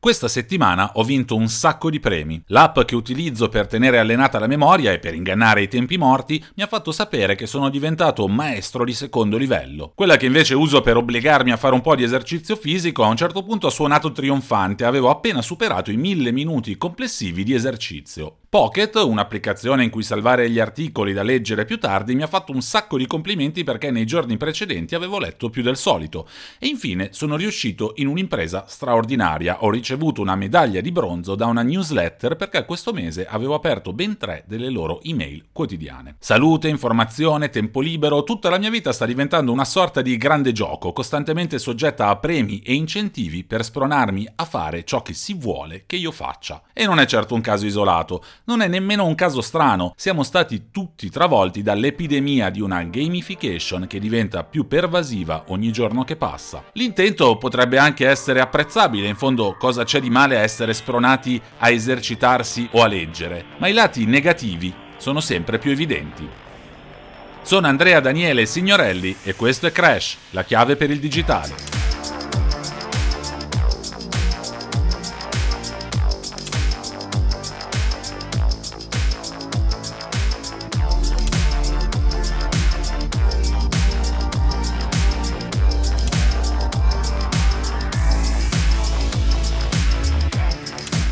Questa settimana ho vinto un sacco di premi. L'app che utilizzo per tenere allenata la memoria e per ingannare i tempi morti mi ha fatto sapere che sono diventato maestro di secondo livello. Quella che invece uso per obbligarmi a fare un po' di esercizio fisico a un certo punto ha suonato trionfante, avevo appena superato i mille minuti complessivi di esercizio. Pocket, un'applicazione in cui salvare gli articoli da leggere più tardi, mi ha fatto un sacco di complimenti perché nei giorni precedenti avevo letto più del solito. E infine sono riuscito in un'impresa straordinaria. Ho ricevuto una medaglia di bronzo da una newsletter perché questo mese avevo aperto ben tre delle loro email quotidiane. Salute, informazione, tempo libero, tutta la mia vita sta diventando una sorta di grande gioco, costantemente soggetta a premi e incentivi per spronarmi a fare ciò che si vuole che io faccia. E non è certo un caso isolato. Non è nemmeno un caso strano, siamo stati tutti travolti dall'epidemia di una gamification che diventa più pervasiva ogni giorno che passa. L'intento potrebbe anche essere apprezzabile, in fondo cosa c'è di male a essere spronati a esercitarsi o a leggere, ma i lati negativi sono sempre più evidenti. Sono Andrea Daniele Signorelli e questo è Crash, la chiave per il digitale.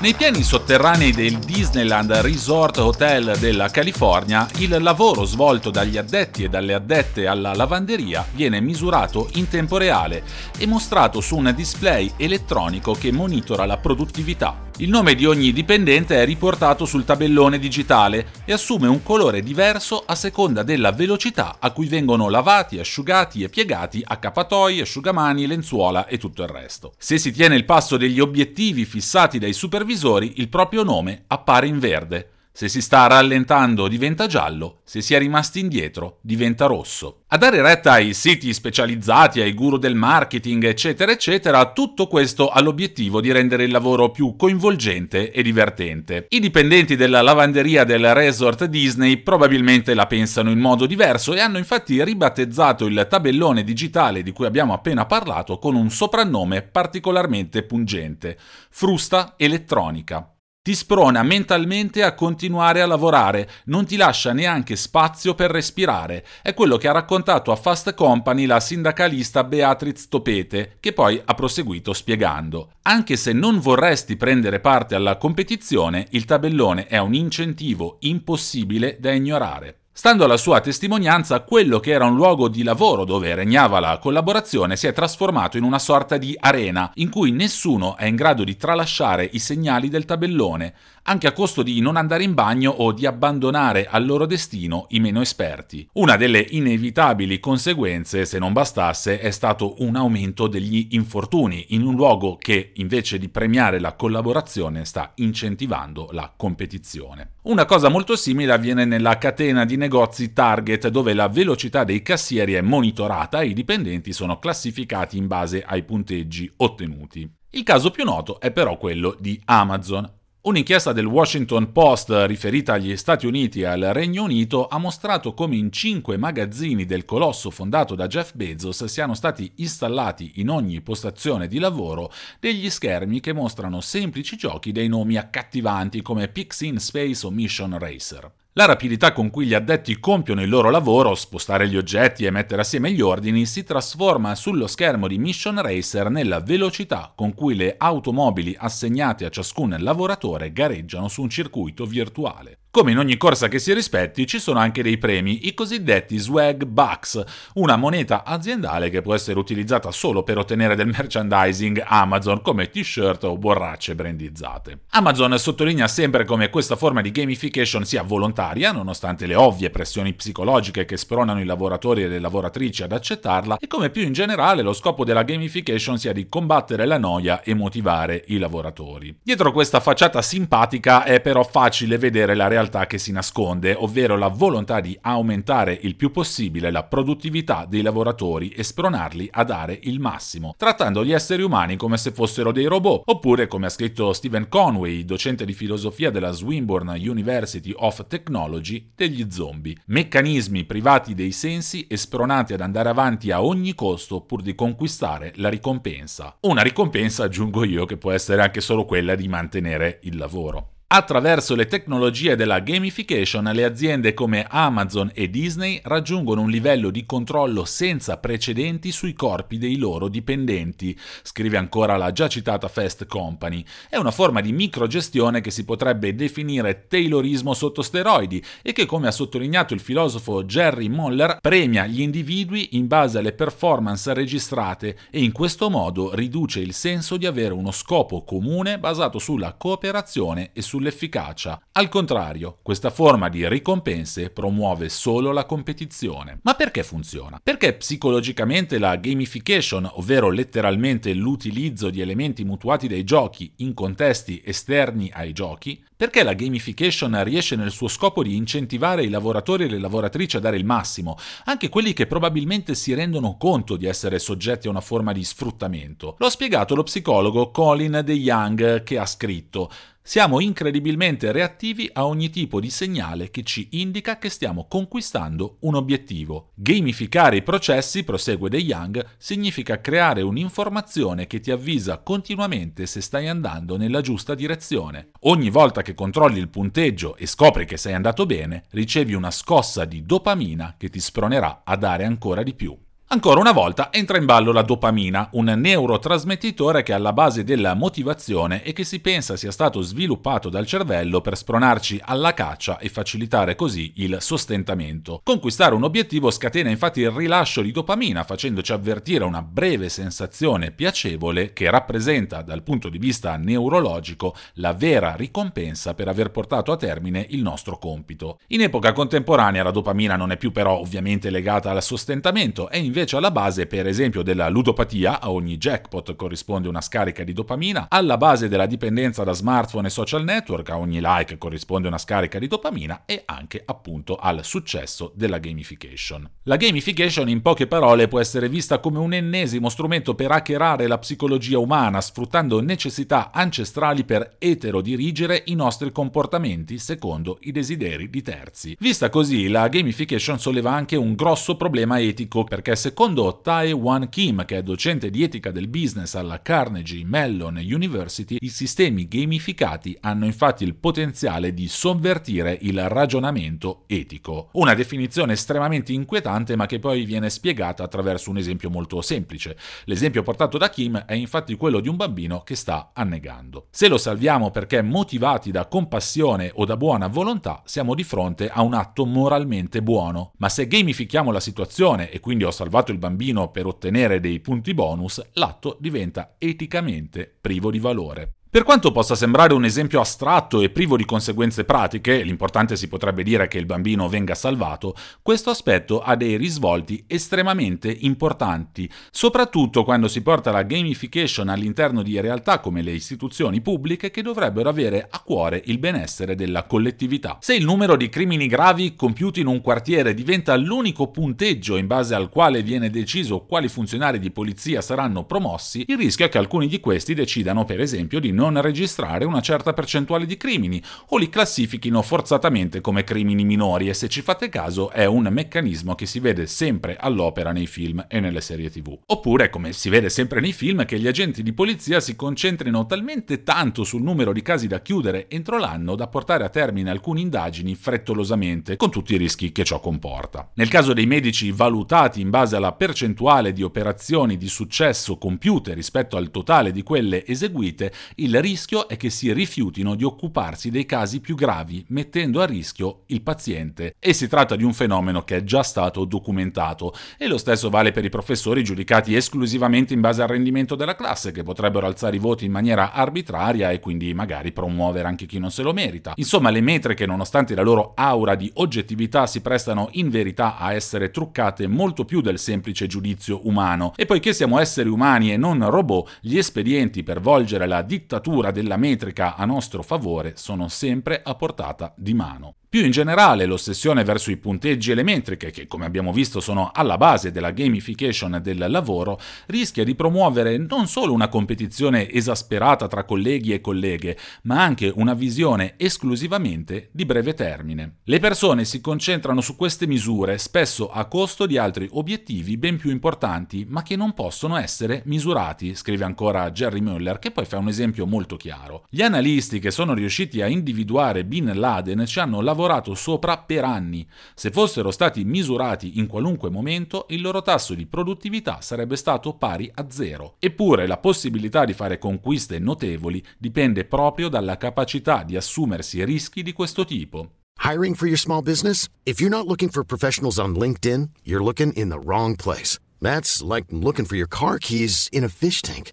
Nei piani sotterranei del Disneyland Resort Hotel della California, il lavoro svolto dagli addetti e dalle addette alla lavanderia viene misurato in tempo reale e mostrato su un display elettronico che monitora la produttività. Il nome di ogni dipendente è riportato sul tabellone digitale e assume un colore diverso a seconda della velocità a cui vengono lavati, asciugati e piegati accappatoi, asciugamani, lenzuola e tutto il resto. Se si tiene il passo degli obiettivi fissati dai supervisori, il proprio nome appare in verde. Se si sta rallentando diventa giallo, se si è rimasti indietro diventa rosso. A dare retta ai siti specializzati, ai guru del marketing, eccetera, eccetera, tutto questo ha l'obiettivo di rendere il lavoro più coinvolgente e divertente. I dipendenti della lavanderia del resort Disney probabilmente la pensano in modo diverso e hanno infatti ribattezzato il tabellone digitale di cui abbiamo appena parlato con un soprannome particolarmente pungente, frusta elettronica ti sprona mentalmente a continuare a lavorare, non ti lascia neanche spazio per respirare. È quello che ha raccontato a Fast Company la sindacalista Beatriz Topete, che poi ha proseguito spiegando. Anche se non vorresti prendere parte alla competizione, il tabellone è un incentivo impossibile da ignorare. Stando alla sua testimonianza, quello che era un luogo di lavoro dove regnava la collaborazione si è trasformato in una sorta di arena in cui nessuno è in grado di tralasciare i segnali del tabellone, anche a costo di non andare in bagno o di abbandonare al loro destino i meno esperti. Una delle inevitabili conseguenze, se non bastasse, è stato un aumento degli infortuni in un luogo che, invece di premiare la collaborazione, sta incentivando la competizione. Una cosa molto simile avviene nella catena di negozi Target, dove la velocità dei cassieri è monitorata e i dipendenti sono classificati in base ai punteggi ottenuti. Il caso più noto è però quello di Amazon. Un'inchiesta del Washington Post riferita agli Stati Uniti e al Regno Unito ha mostrato come in cinque magazzini del colosso fondato da Jeff Bezos siano stati installati in ogni postazione di lavoro degli schermi che mostrano semplici giochi dei nomi accattivanti come Pix in Space o Mission Racer. La rapidità con cui gli addetti compiono il loro lavoro, spostare gli oggetti e mettere assieme gli ordini, si trasforma sullo schermo di Mission Racer nella velocità con cui le automobili assegnate a ciascun lavoratore gareggiano su un circuito virtuale. Come in ogni corsa che si rispetti, ci sono anche dei premi, i cosiddetti swag bucks, una moneta aziendale che può essere utilizzata solo per ottenere del merchandising Amazon come t-shirt o borracce brandizzate. Amazon sottolinea sempre come questa forma di gamification sia volontaria, nonostante le ovvie pressioni psicologiche che spronano i lavoratori e le lavoratrici ad accettarla, e come più in generale lo scopo della gamification sia di combattere la noia e motivare i lavoratori. Dietro questa facciata simpatica è però facile vedere la realtà realtà che si nasconde, ovvero la volontà di aumentare il più possibile la produttività dei lavoratori e spronarli a dare il massimo, trattando gli esseri umani come se fossero dei robot, oppure come ha scritto Stephen Conway, docente di filosofia della Swinburne University of Technology, degli zombie, meccanismi privati dei sensi e spronati ad andare avanti a ogni costo pur di conquistare la ricompensa. Una ricompensa, aggiungo io, che può essere anche solo quella di mantenere il lavoro. Attraverso le tecnologie della gamification, le aziende come Amazon e Disney raggiungono un livello di controllo senza precedenti sui corpi dei loro dipendenti, scrive ancora la già citata Fast Company. È una forma di microgestione che si potrebbe definire taylorismo sotto steroidi e che, come ha sottolineato il filosofo Jerry Moller, premia gli individui in base alle performance registrate e in questo modo riduce il senso di avere uno scopo comune basato sulla cooperazione e sulla sull'efficacia. Al contrario, questa forma di ricompense promuove solo la competizione. Ma perché funziona? Perché psicologicamente la gamification, ovvero letteralmente l'utilizzo di elementi mutuati dai giochi in contesti esterni ai giochi, perché la gamification riesce nel suo scopo di incentivare i lavoratori e le lavoratrici a dare il massimo, anche quelli che probabilmente si rendono conto di essere soggetti a una forma di sfruttamento. Lo ha spiegato lo psicologo Colin De Young che ha scritto siamo incredibilmente reattivi a ogni tipo di segnale che ci indica che stiamo conquistando un obiettivo. Gamificare i processi, prosegue De Young, significa creare un'informazione che ti avvisa continuamente se stai andando nella giusta direzione. Ogni volta che controlli il punteggio e scopri che sei andato bene, ricevi una scossa di dopamina che ti spronerà a dare ancora di più. Ancora una volta entra in ballo la dopamina, un neurotrasmettitore che è alla base della motivazione e che si pensa sia stato sviluppato dal cervello per spronarci alla caccia e facilitare così il sostentamento. Conquistare un obiettivo scatena infatti il rilascio di dopamina facendoci avvertire una breve sensazione piacevole che rappresenta dal punto di vista neurologico la vera ricompensa per aver portato a termine il nostro compito. In epoca contemporanea la dopamina non è più però ovviamente legata al sostentamento, è invece invece alla base, per esempio, della ludopatia, a ogni jackpot corrisponde una scarica di dopamina, alla base della dipendenza da smartphone e social network, a ogni like corrisponde una scarica di dopamina e anche appunto al successo della gamification. La gamification in poche parole può essere vista come un ennesimo strumento per hackerare la psicologia umana, sfruttando necessità ancestrali per eterodirigere i nostri comportamenti secondo i desideri di terzi. Vista così, la gamification solleva anche un grosso problema etico perché se Secondo Tae Wan Kim, che è docente di etica del business alla Carnegie Mellon University, i sistemi gamificati hanno infatti il potenziale di sovvertire il ragionamento etico. Una definizione estremamente inquietante ma che poi viene spiegata attraverso un esempio molto semplice. L'esempio portato da Kim è infatti quello di un bambino che sta annegando. Se lo salviamo perché motivati da compassione o da buona volontà, siamo di fronte a un atto moralmente buono. Ma se gamifichiamo la situazione e quindi ho salvato salvato il bambino per ottenere dei punti bonus, l'atto diventa eticamente privo di valore. Per quanto possa sembrare un esempio astratto e privo di conseguenze pratiche, l'importante si potrebbe dire che il bambino venga salvato, questo aspetto ha dei risvolti estremamente importanti, soprattutto quando si porta la gamification all'interno di realtà come le istituzioni pubbliche che dovrebbero avere a cuore il benessere della collettività. Se il numero di crimini gravi compiuti in un quartiere diventa l'unico punteggio in base al quale viene deciso quali funzionari di polizia saranno promossi, il rischio è che alcuni di questi decidano per esempio di non registrare una certa percentuale di crimini o li classifichino forzatamente come crimini minori e se ci fate caso è un meccanismo che si vede sempre all'opera nei film e nelle serie tv. Oppure, come si vede sempre nei film, che gli agenti di polizia si concentrino talmente tanto sul numero di casi da chiudere entro l'anno da portare a termine alcune indagini frettolosamente, con tutti i rischi che ciò comporta. Nel caso dei medici valutati in base alla percentuale di operazioni di successo compiute rispetto al totale di quelle eseguite, il Il rischio è che si rifiutino di occuparsi dei casi più gravi, mettendo a rischio il paziente. E si tratta di un fenomeno che è già stato documentato. E lo stesso vale per i professori giudicati esclusivamente in base al rendimento della classe, che potrebbero alzare i voti in maniera arbitraria e quindi magari promuovere anche chi non se lo merita. Insomma, le metriche, nonostante la loro aura di oggettività, si prestano in verità a essere truccate molto più del semplice giudizio umano. E poiché siamo esseri umani e non robot, gli espedienti per volgere la dittatura della metrica a nostro favore sono sempre a portata di mano. Più in generale, l'ossessione verso i punteggi e le metriche, che come abbiamo visto sono alla base della gamification del lavoro, rischia di promuovere non solo una competizione esasperata tra colleghi e colleghe, ma anche una visione esclusivamente di breve termine. Le persone si concentrano su queste misure spesso a costo di altri obiettivi ben più importanti, ma che non possono essere misurati, scrive ancora Jerry Muller, che poi fa un esempio molto chiaro. Gli analisti che sono riusciti a individuare Bin Laden ci hanno lavorato lavorato sopra per anni. Se fossero stati misurati in qualunque momento, il loro tasso di produttività sarebbe stato pari a zero. Eppure la possibilità di fare conquiste notevoli dipende proprio dalla capacità di assumersi rischi di questo tipo. Hiring for your small business? If you're not looking for professionals on LinkedIn, you're looking in the wrong place. That's like looking for your car keys in a fish tank.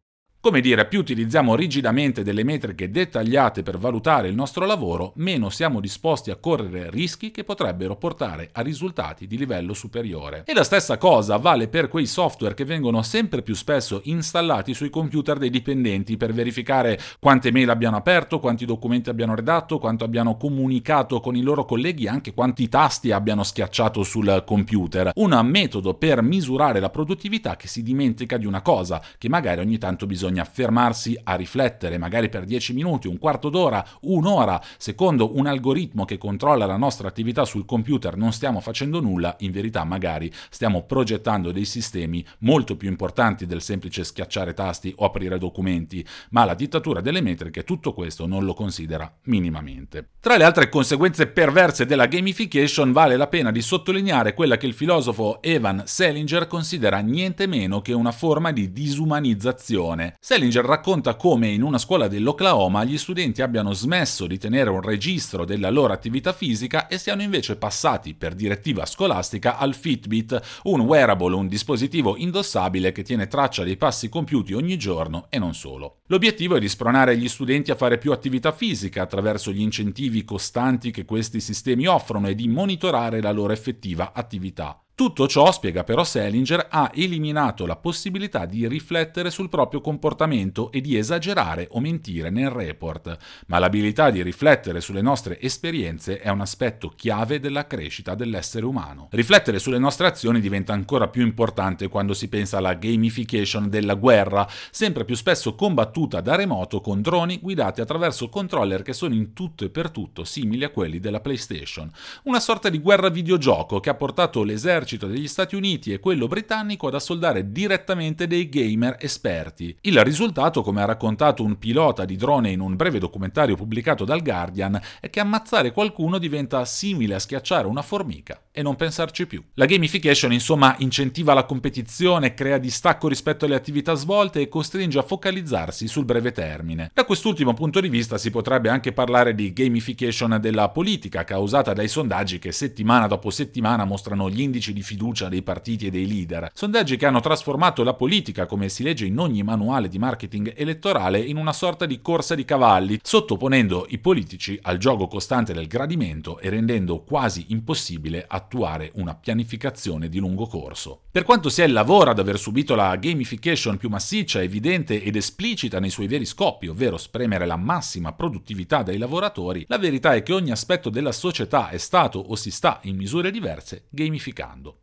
Come dire, più utilizziamo rigidamente delle metriche dettagliate per valutare il nostro lavoro, meno siamo disposti a correre rischi che potrebbero portare a risultati di livello superiore. E la stessa cosa vale per quei software che vengono sempre più spesso installati sui computer dei dipendenti per verificare quante mail abbiano aperto, quanti documenti abbiano redatto, quanto abbiano comunicato con i loro colleghi e anche quanti tasti abbiano schiacciato sul computer. Un metodo per misurare la produttività che si dimentica di una cosa, che magari ogni tanto bisogna bisogna fermarsi a riflettere, magari per 10 minuti, un quarto d'ora, un'ora, secondo un algoritmo che controlla la nostra attività sul computer non stiamo facendo nulla, in verità magari stiamo progettando dei sistemi molto più importanti del semplice schiacciare tasti o aprire documenti, ma la dittatura delle metriche tutto questo non lo considera minimamente. Tra le altre conseguenze perverse della gamification vale la pena di sottolineare quella che il filosofo Evan Selinger considera niente meno che una forma di disumanizzazione. Selinger racconta come in una scuola dell'Oklahoma gli studenti abbiano smesso di tenere un registro della loro attività fisica e siano invece passati per direttiva scolastica al Fitbit, un wearable, un dispositivo indossabile che tiene traccia dei passi compiuti ogni giorno e non solo. L'obiettivo è di spronare gli studenti a fare più attività fisica attraverso gli incentivi costanti che questi sistemi offrono e di monitorare la loro effettiva attività. Tutto ciò, spiega però Selinger, ha eliminato la possibilità di riflettere sul proprio comportamento e di esagerare o mentire nel report, ma l'abilità di riflettere sulle nostre esperienze è un aspetto chiave della crescita dell'essere umano. Riflettere sulle nostre azioni diventa ancora più importante quando si pensa alla gamification della guerra, sempre più spesso combattuta da remoto con droni guidati attraverso controller che sono in tutto e per tutto simili a quelli della PlayStation. Una sorta di guerra videogioco che ha portato l'esercito l'esercito degli Stati Uniti e quello britannico ad assoldare direttamente dei gamer esperti. Il risultato, come ha raccontato un pilota di drone in un breve documentario pubblicato dal Guardian, è che ammazzare qualcuno diventa simile a schiacciare una formica e non pensarci più. La gamification insomma incentiva la competizione, crea distacco rispetto alle attività svolte e costringe a focalizzarsi sul breve termine. Da quest'ultimo punto di vista si potrebbe anche parlare di gamification della politica causata dai sondaggi che settimana dopo settimana mostrano gli indici di fiducia dei partiti e dei leader. Sondaggi che hanno trasformato la politica, come si legge in ogni manuale di marketing elettorale, in una sorta di corsa di cavalli, sottoponendo i politici al gioco costante del gradimento e rendendo quasi impossibile attuare una pianificazione di lungo corso. Per quanto sia il lavoro ad aver subito la gamification più massiccia, evidente ed esplicita nei suoi veri scopi, ovvero spremere la massima produttività dai lavoratori, la verità è che ogni aspetto della società è stato o si sta in misure diverse gamificando.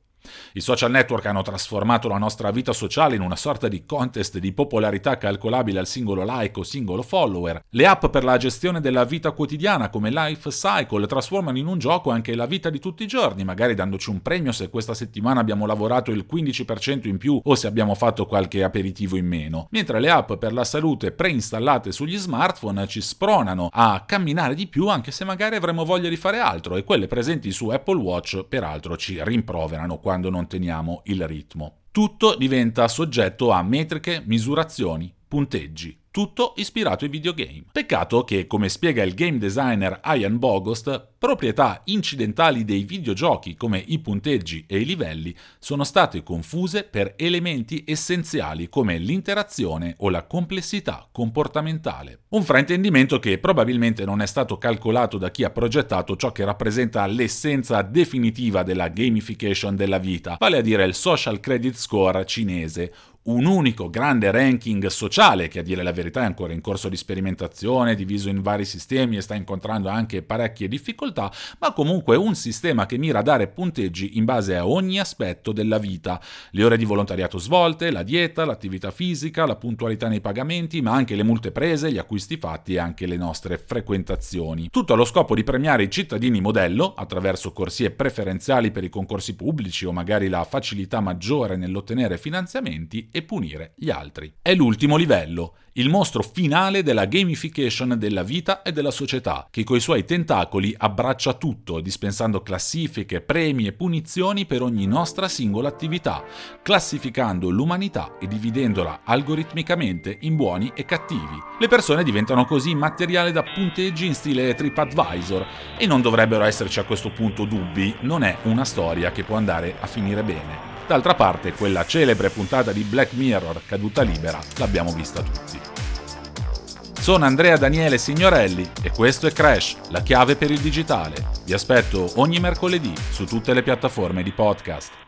I social network hanno trasformato la nostra vita sociale in una sorta di contest di popolarità calcolabile al singolo like o singolo follower. Le app per la gestione della vita quotidiana come Life Cycle trasformano in un gioco anche la vita di tutti i giorni, magari dandoci un premio se questa settimana abbiamo lavorato il 15% in più o se abbiamo fatto qualche aperitivo in meno. Mentre le app per la salute preinstallate sugli smartphone ci spronano a camminare di più anche se magari avremo voglia di fare altro e quelle presenti su Apple Watch peraltro ci rimproverano quando non teniamo il ritmo. Tutto diventa soggetto a metriche, misurazioni, punteggi tutto ispirato ai videogame. Peccato che, come spiega il game designer Ian Bogost, proprietà incidentali dei videogiochi come i punteggi e i livelli sono state confuse per elementi essenziali come l'interazione o la complessità comportamentale. Un fraintendimento che probabilmente non è stato calcolato da chi ha progettato ciò che rappresenta l'essenza definitiva della gamification della vita, vale a dire il social credit score cinese, un unico grande ranking sociale che a dire la verità è ancora in corso di sperimentazione, diviso in vari sistemi e sta incontrando anche parecchie difficoltà, ma comunque un sistema che mira a dare punteggi in base a ogni aspetto della vita, le ore di volontariato svolte, la dieta, l'attività fisica, la puntualità nei pagamenti, ma anche le multe prese, gli acquisti fatti e anche le nostre frequentazioni. Tutto allo scopo di premiare i cittadini modello attraverso corsie preferenziali per i concorsi pubblici o magari la facilità maggiore nell'ottenere finanziamenti e punire gli altri. È l'ultimo livello, il mostro finale della gamification della vita e della società, che coi suoi tentacoli abbraccia tutto, dispensando classifiche, premi e punizioni per ogni nostra singola attività, classificando l'umanità e dividendola algoritmicamente in buoni e cattivi. Le persone diventano così materiale da punteggi in stile TripAdvisor e non dovrebbero esserci a questo punto dubbi, non è una storia che può andare a finire bene. D'altra parte, quella celebre puntata di Black Mirror caduta libera l'abbiamo vista tutti. Sono Andrea Daniele Signorelli e questo è Crash, la chiave per il digitale. Vi aspetto ogni mercoledì su tutte le piattaforme di podcast.